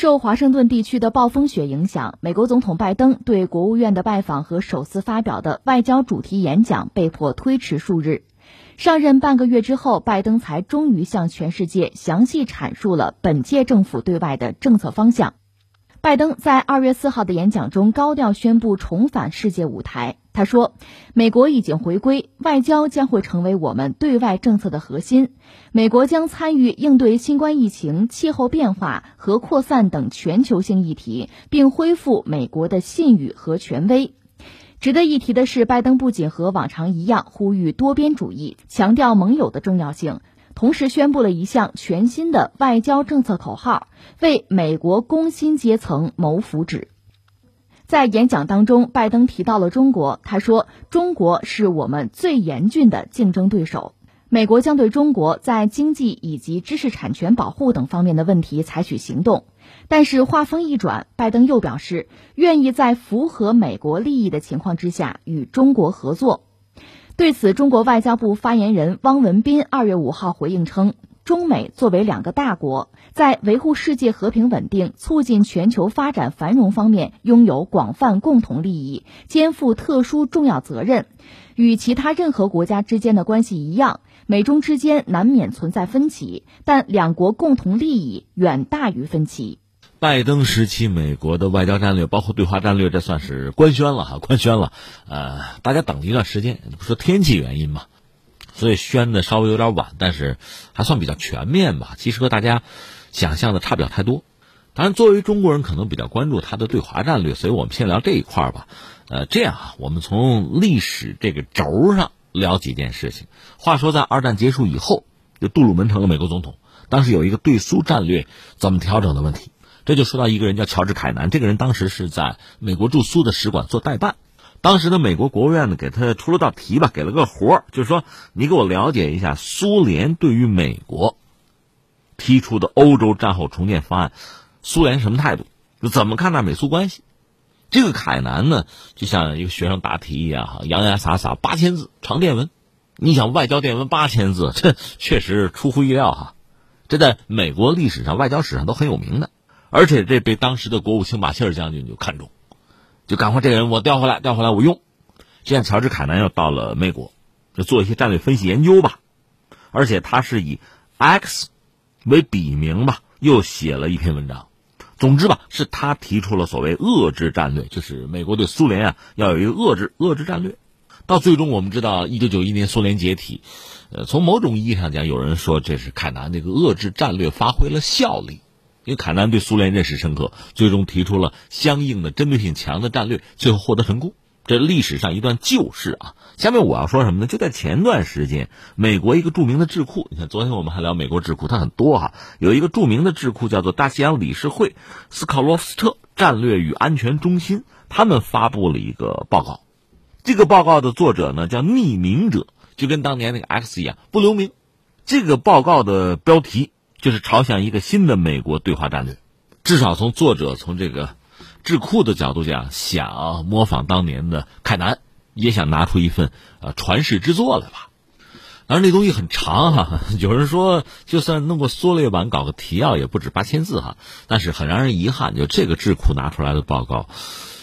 受华盛顿地区的暴风雪影响，美国总统拜登对国务院的拜访和首次发表的外交主题演讲被迫推迟数日。上任半个月之后，拜登才终于向全世界详细阐述了本届政府对外的政策方向。拜登在二月四号的演讲中高调宣布重返世界舞台。他说：“美国已经回归，外交将会成为我们对外政策的核心。美国将参与应对新冠疫情、气候变化和扩散等全球性议题，并恢复美国的信誉和权威。”值得一提的是，拜登不仅和往常一样呼吁多边主义，强调盟友的重要性。同时宣布了一项全新的外交政策口号，为美国工薪阶层谋福祉。在演讲当中，拜登提到了中国，他说：“中国是我们最严峻的竞争对手，美国将对中国在经济以及知识产权保护等方面的问题采取行动。”但是话锋一转，拜登又表示愿意在符合美国利益的情况之下与中国合作。对此，中国外交部发言人汪文斌二月五号回应称，中美作为两个大国，在维护世界和平稳定、促进全球发展繁荣方面拥有广泛共同利益，肩负特殊重要责任。与其他任何国家之间的关系一样，美中之间难免存在分歧，但两国共同利益远大于分歧。拜登时期，美国的外交战略，包括对华战略，这算是官宣了哈，官宣了。呃，大家等了一段时间，不说天气原因嘛，所以宣的稍微有点晚，但是还算比较全面吧。其实和大家想象的差不了太多。当然，作为中国人，可能比较关注他的对华战略，所以我们先聊这一块吧。呃，这样啊，我们从历史这个轴上聊几件事情。话说，在二战结束以后，就杜鲁门成了美国总统，当时有一个对苏战略怎么调整的问题。这就说到一个人叫乔治·凯南，这个人当时是在美国驻苏的使馆做代办。当时的美国国务院呢，给他出了道题吧，给了个活儿，就是说你给我了解一下苏联对于美国提出的欧洲战后重建方案，苏联什么态度？就怎么看待美苏关系？这个凯南呢，就像一个学生答题一样，哈，洋洋洒洒八千字长电文。你想外交电文八千字，这确实出乎意料哈。这在美国历史上、外交史上都很有名的。而且这被当时的国务卿马歇尔将军就看中，就赶快这个人我调回来，调回来我用。这样，乔治·凯南又到了美国，就做一些战略分析研究吧。而且他是以 X 为笔名吧，又写了一篇文章。总之吧，是他提出了所谓遏制战略，就是美国对苏联啊要有一个遏制遏制战略。到最终，我们知道一九九一年苏联解体，呃，从某种意义上讲，有人说这是凯南这个遏制战略发挥了效力。因为凯南对苏联认识深刻，最终提出了相应的针对性强的战略，最后获得成功。这历史上一段旧事啊。下面我要说什么呢？就在前段时间，美国一个著名的智库，你看昨天我们还聊美国智库，它很多哈。有一个著名的智库叫做大西洋理事会斯考洛斯特战略与安全中心，他们发布了一个报告。这个报告的作者呢叫匿名者，就跟当年那个 X 一样不留名。这个报告的标题。就是朝向一个新的美国对华战略，至少从作者从这个智库的角度讲，想模仿当年的凯南，也想拿出一份呃传世之作来吧。当然，那东西很长哈，有人说就算弄个缩略版，搞个提要也不止八千字哈。但是很让人遗憾，就这个智库拿出来的报告。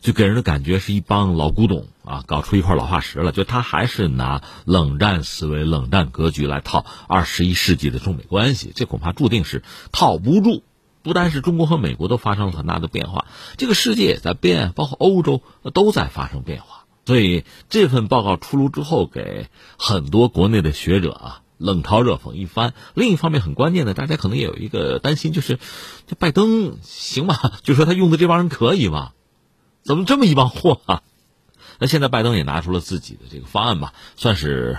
就给人的感觉是一帮老古董啊，搞出一块老化石了。就他还是拿冷战思维、冷战格局来套二十一世纪的中美关系，这恐怕注定是套不住。不单是中国和美国都发生了很大的变化，这个世界也在变，包括欧洲都在发生变化。所以这份报告出炉之后，给很多国内的学者啊冷嘲热讽一番。另一方面，很关键的，大家可能也有一个担心，就是这拜登行吗？就说他用的这帮人可以吗？怎么这么一帮货啊？那现在拜登也拿出了自己的这个方案吧，算是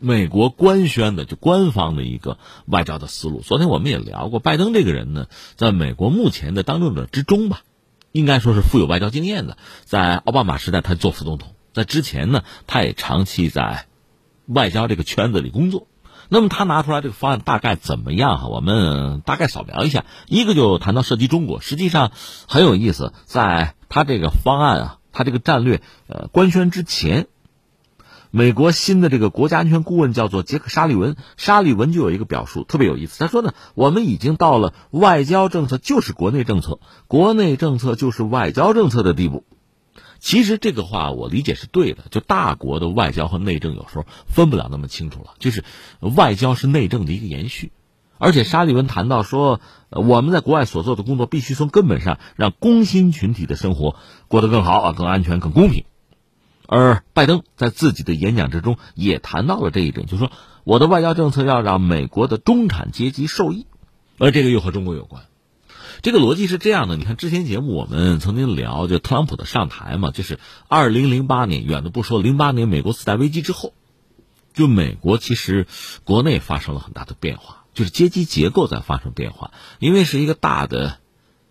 美国官宣的，就官方的一个外交的思路。昨天我们也聊过，拜登这个人呢，在美国目前的当政者之中吧，应该说是富有外交经验的。在奥巴马时代，他做副总统；在之前呢，他也长期在外交这个圈子里工作。那么他拿出来这个方案大概怎么样？哈，我们大概扫描一下。一个就谈到涉及中国，实际上很有意思，在他这个方案啊，他这个战略呃官宣之前，美国新的这个国家安全顾问叫做杰克沙利文，沙利文就有一个表述特别有意思，他说呢，我们已经到了外交政策就是国内政策，国内政策就是外交政策的地步。其实这个话我理解是对的，就大国的外交和内政有时候分不了那么清楚了，就是外交是内政的一个延续。而且沙利文谈到说，我们在国外所做的工作必须从根本上让工薪群体的生活过得更好啊，更安全、更公平。而拜登在自己的演讲之中也谈到了这一点，就是说我的外交政策要让美国的中产阶级受益，而这个又和中国有关。这个逻辑是这样的，你看之前节目我们曾经聊，就特朗普的上台嘛，就是二零零八年，远的不说，零八年美国次贷危机之后，就美国其实国内发生了很大的变化，就是阶级结构在发生变化，因为是一个大的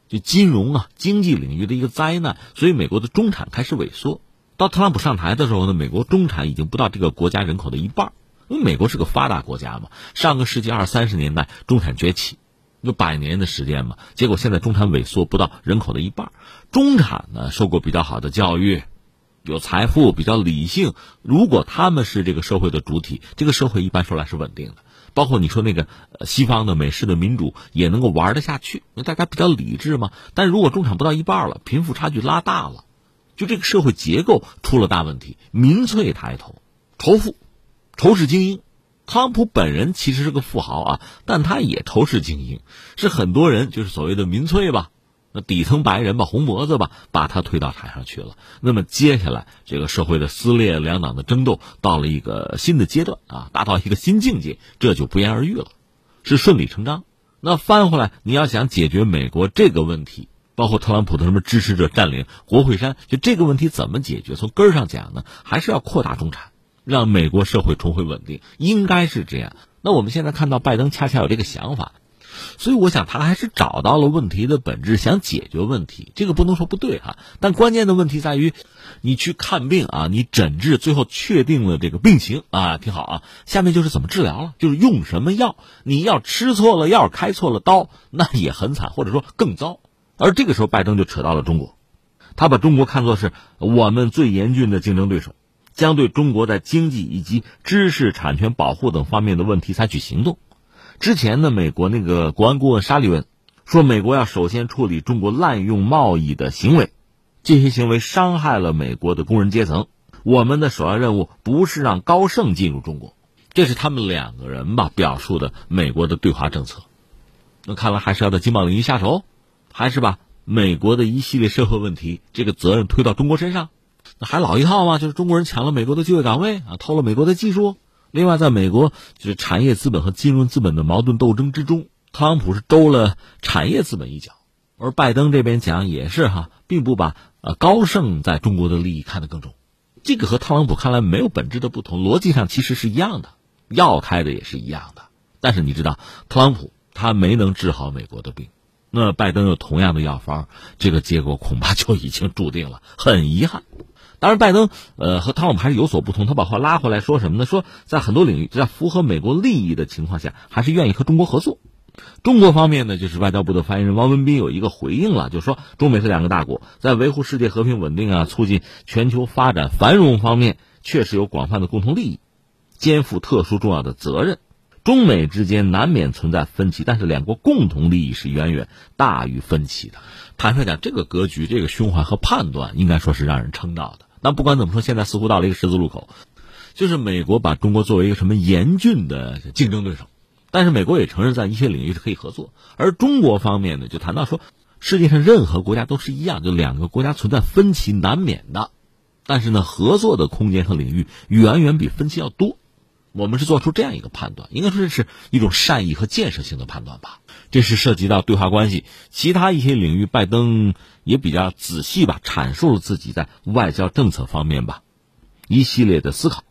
就金融啊经济领域的一个灾难，所以美国的中产开始萎缩。到特朗普上台的时候呢，美国中产已经不到这个国家人口的一半，因为美国是个发达国家嘛，上个世纪二三十年代中产崛起。有百年的时间嘛，结果现在中产萎缩不到人口的一半。中产呢，受过比较好的教育，有财富，比较理性。如果他们是这个社会的主体，这个社会一般说来是稳定的。包括你说那个西方的美式的民主也能够玩得下去，因为大家比较理智嘛。但如果中产不到一半了，贫富差距拉大了，就这个社会结构出了大问题，民粹抬头，仇富，仇视精英。特朗普本人其实是个富豪啊，但他也仇视精英，是很多人就是所谓的民粹吧，那底层白人吧，红脖子吧，把他推到台上去了。那么接下来这个社会的撕裂，两党的争斗到了一个新的阶段啊，达到一个新境界，这就不言而喻了，是顺理成章。那翻回来，你要想解决美国这个问题，包括特朗普的什么支持者占领国会山，就这个问题怎么解决？从根儿上讲呢，还是要扩大中产。让美国社会重回稳定，应该是这样。那我们现在看到拜登恰恰有这个想法，所以我想他还是找到了问题的本质，想解决问题。这个不能说不对哈，但关键的问题在于，你去看病啊，你诊治，最后确定了这个病情啊，挺好啊。下面就是怎么治疗了，就是用什么药。你要吃错了药，开错了刀，那也很惨，或者说更糟。而这个时候，拜登就扯到了中国，他把中国看作是我们最严峻的竞争对手。将对中国在经济以及知识产权保护等方面的问题采取行动。之前呢，美国那个国安顾问沙利文说，美国要首先处理中国滥用贸易的行为，这些行为伤害了美国的工人阶层。我们的首要任务不是让高盛进入中国，这是他们两个人吧表述的美国的对华政策。那看来还是要在经贸领域下手，还是把美国的一系列社会问题这个责任推到中国身上。那还老一套吗？就是中国人抢了美国的就业岗位啊，偷了美国的技术。另外，在美国就是产业资本和金融资本的矛盾斗争之中，特朗普是兜了产业资本一脚，而拜登这边讲也是哈，并不把呃高盛在中国的利益看得更重。这个和特朗普看来没有本质的不同，逻辑上其实是一样的，药开的也是一样的。但是你知道，特朗普他没能治好美国的病，那拜登有同样的药方，这个结果恐怕就已经注定了，很遗憾。当然，拜登呃和特朗普还是有所不同。他把话拉回来说什么呢？说在很多领域，在符合美国利益的情况下，还是愿意和中国合作。中国方面呢，就是外交部的发言人汪文斌有一个回应了，就是说中美是两个大国，在维护世界和平稳定啊、促进全球发展繁荣方面，确实有广泛的共同利益，肩负特殊重要的责任。中美之间难免存在分歧，但是两国共同利益是远远大于分歧的。坦率讲，这个格局、这个胸怀和判断，应该说是让人称道的。那不管怎么说，现在似乎到了一个十字路口，就是美国把中国作为一个什么严峻的竞争对手，但是美国也承认在一些领域是可以合作。而中国方面呢，就谈到说，世界上任何国家都是一样，就两个国家存在分歧难免的，但是呢，合作的空间和领域远远比分歧要多。我们是做出这样一个判断，应该说这是一种善意和建设性的判断吧。这是涉及到对华关系，其他一些领域，拜登也比较仔细吧，阐述了自己在外交政策方面吧一系列的思考。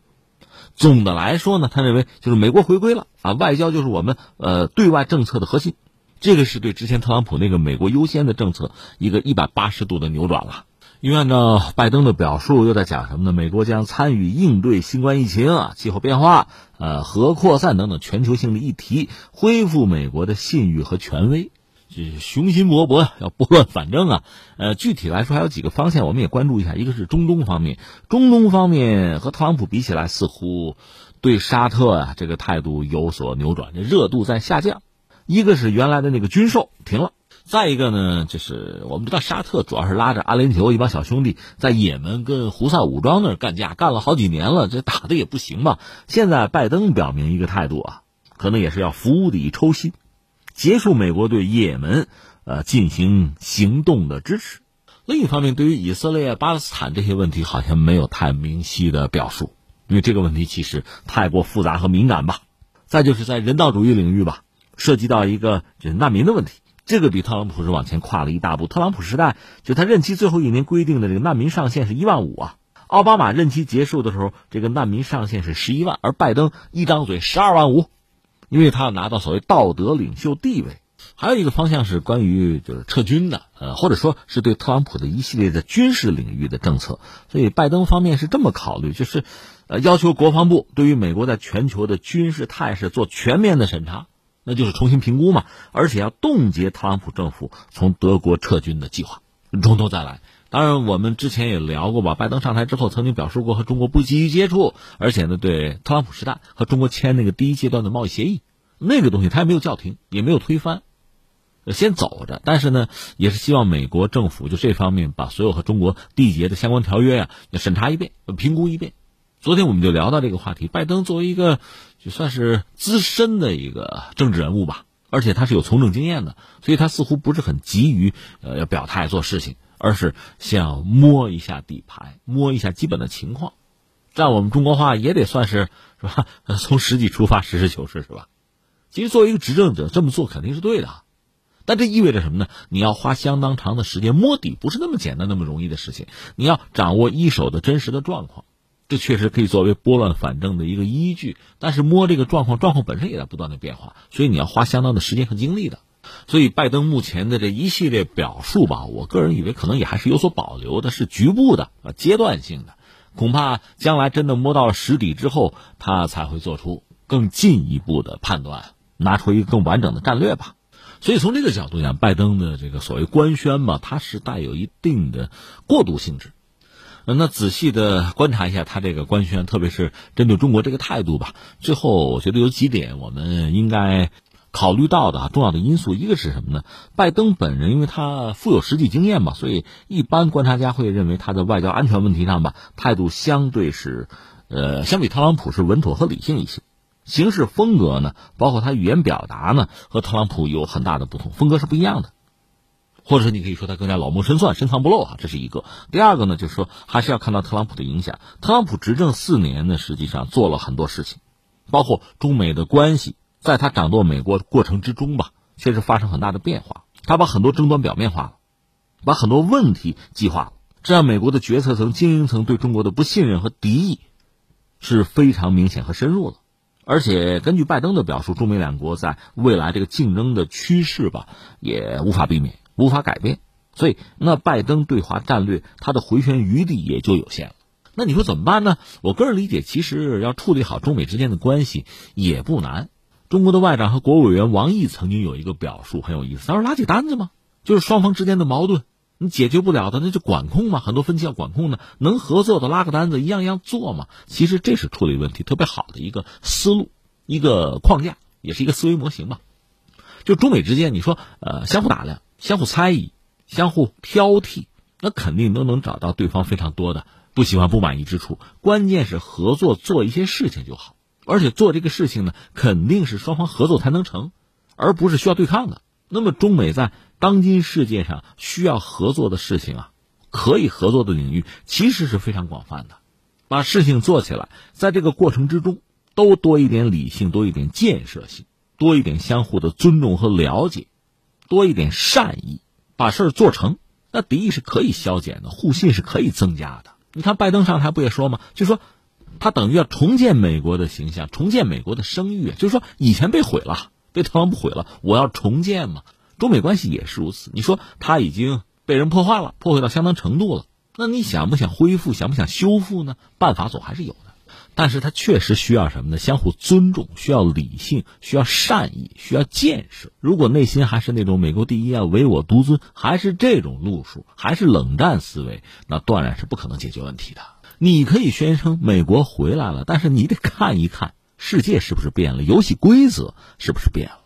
总的来说呢，他认为就是美国回归了啊，外交就是我们呃对外政策的核心，这个是对之前特朗普那个美国优先的政策一个一百八十度的扭转了。因为按照拜登的表述，又在讲什么呢？美国将参与应对新冠疫情啊、气候变化、呃核扩散等等全球性的议题，恢复美国的信誉和权威。这雄心勃勃，要拨乱反正啊。呃，具体来说还有几个方向，我们也关注一下。一个是中东方面，中东方面和特朗普比起来，似乎对沙特啊这个态度有所扭转，这热度在下降。一个是原来的那个军售停了，再一个呢，就是我们知道沙特主要是拉着阿联酋一帮小兄弟在也门跟胡塞武装那儿干架，干了好几年了，这打的也不行吧。现在拜登表明一个态度啊，可能也是要釜底抽薪，结束美国对也门呃进行行动的支持。另一方面，对于以色列、巴勒斯坦这些问题，好像没有太明晰的表述，因为这个问题其实太过复杂和敏感吧。再就是在人道主义领域吧。涉及到一个就是难民的问题，这个比特朗普是往前跨了一大步。特朗普时代就他任期最后一年规定的这个难民上限是一万五啊，奥巴马任期结束的时候，这个难民上限是十一万，而拜登一张嘴十二万五，因为他要拿到所谓道德领袖地位。还有一个方向是关于就是撤军的，呃，或者说是对特朗普的一系列的军事领域的政策。所以拜登方面是这么考虑，就是呃要求国防部对于美国在全球的军事态势做全面的审查。那就是重新评估嘛，而且要冻结特朗普政府从德国撤军的计划，从头再来。当然，我们之前也聊过吧，拜登上台之后曾经表示过和中国不急于接触，而且呢，对特朗普时代和中国签那个第一阶段的贸易协议，那个东西他也没有叫停，也没有推翻，先走着。但是呢，也是希望美国政府就这方面把所有和中国缔结的相关条约呀，审查一遍，评估一遍。昨天我们就聊到这个话题，拜登作为一个。就算是资深的一个政治人物吧，而且他是有从政经验的，所以他似乎不是很急于呃要表态做事情，而是先要摸一下底牌，摸一下基本的情况。在我们中国话也得算是是吧？从实际出发，实事求是是吧？其实作为一个执政者这么做肯定是对的，但这意味着什么呢？你要花相当长的时间摸底，不是那么简单那么容易的事情。你要掌握一手的真实的状况。这确实可以作为拨乱反正的一个依据，但是摸这个状况，状况本身也在不断的变化，所以你要花相当的时间和精力的。所以拜登目前的这一系列表述吧，我个人以为可能也还是有所保留的，是局部的啊，阶段性的，恐怕将来真的摸到了实底之后，他才会做出更进一步的判断，拿出一个更完整的战略吧。所以从这个角度讲，拜登的这个所谓官宣嘛，它是带有一定的过渡性质。那仔细的观察一下他这个官宣，特别是针对中国这个态度吧。最后，我觉得有几点我们应该考虑到的啊重要的因素，一个是什么呢？拜登本人，因为他富有实际经验嘛，所以一般观察家会认为他在外交安全问题上吧，态度相对是，呃，相比特朗普是稳妥和理性一些。行事风格呢，包括他语言表达呢，和特朗普有很大的不同，风格是不一样的。或者说，你可以说他更加老谋深算、深藏不露啊，这是一个。第二个呢，就是说还是要看到特朗普的影响。特朗普执政四年呢，实际上做了很多事情，包括中美的关系，在他掌舵美国过程之中吧，确实发生很大的变化。他把很多争端表面化了，把很多问题激化了，这让美国的决策层、精英层对中国的不信任和敌意是非常明显和深入了。而且根据拜登的表述，中美两国在未来这个竞争的趋势吧，也无法避免。无法改变，所以那拜登对华战略，他的回旋余地也就有限了。那你说怎么办呢？我个人理解，其实要处理好中美之间的关系也不难。中国的外长和国务委员王毅曾经有一个表述很有意思，他说：“拉起单子嘛，就是双方之间的矛盾，你解决不了的那就管控嘛，很多分歧要管控呢，能合作的拉个单子，一样一样做嘛。其实这是处理问题特别好的一个思路，一个框架，也是一个思维模型嘛。就中美之间，你说呃相互打量。”相互猜疑，相互挑剔，那肯定都能找到对方非常多的不喜欢、不满意之处。关键是合作做一些事情就好，而且做这个事情呢，肯定是双方合作才能成，而不是需要对抗的。那么，中美在当今世界上需要合作的事情啊，可以合作的领域其实是非常广泛的。把事情做起来，在这个过程之中，都多一点理性，多一点建设性，多一点相互的尊重和了解。多一点善意，把事儿做成，那敌意是可以消减的，互信是可以增加的。你看拜登上台不也说吗？就说他等于要重建美国的形象，重建美国的声誉。就是说以前被毁了，被特朗普毁了，我要重建嘛。中美关系也是如此。你说他已经被人破坏了，破坏到相当程度了，那你想不想恢复，想不想修复呢？办法总还是有的。但是它确实需要什么呢？相互尊重，需要理性，需要善意，需要建设。如果内心还是那种美国第一啊、唯我独尊，还是这种路数，还是冷战思维，那断然是不可能解决问题的。你可以宣称美国回来了，但是你得看一看世界是不是变了，游戏规则是不是变了。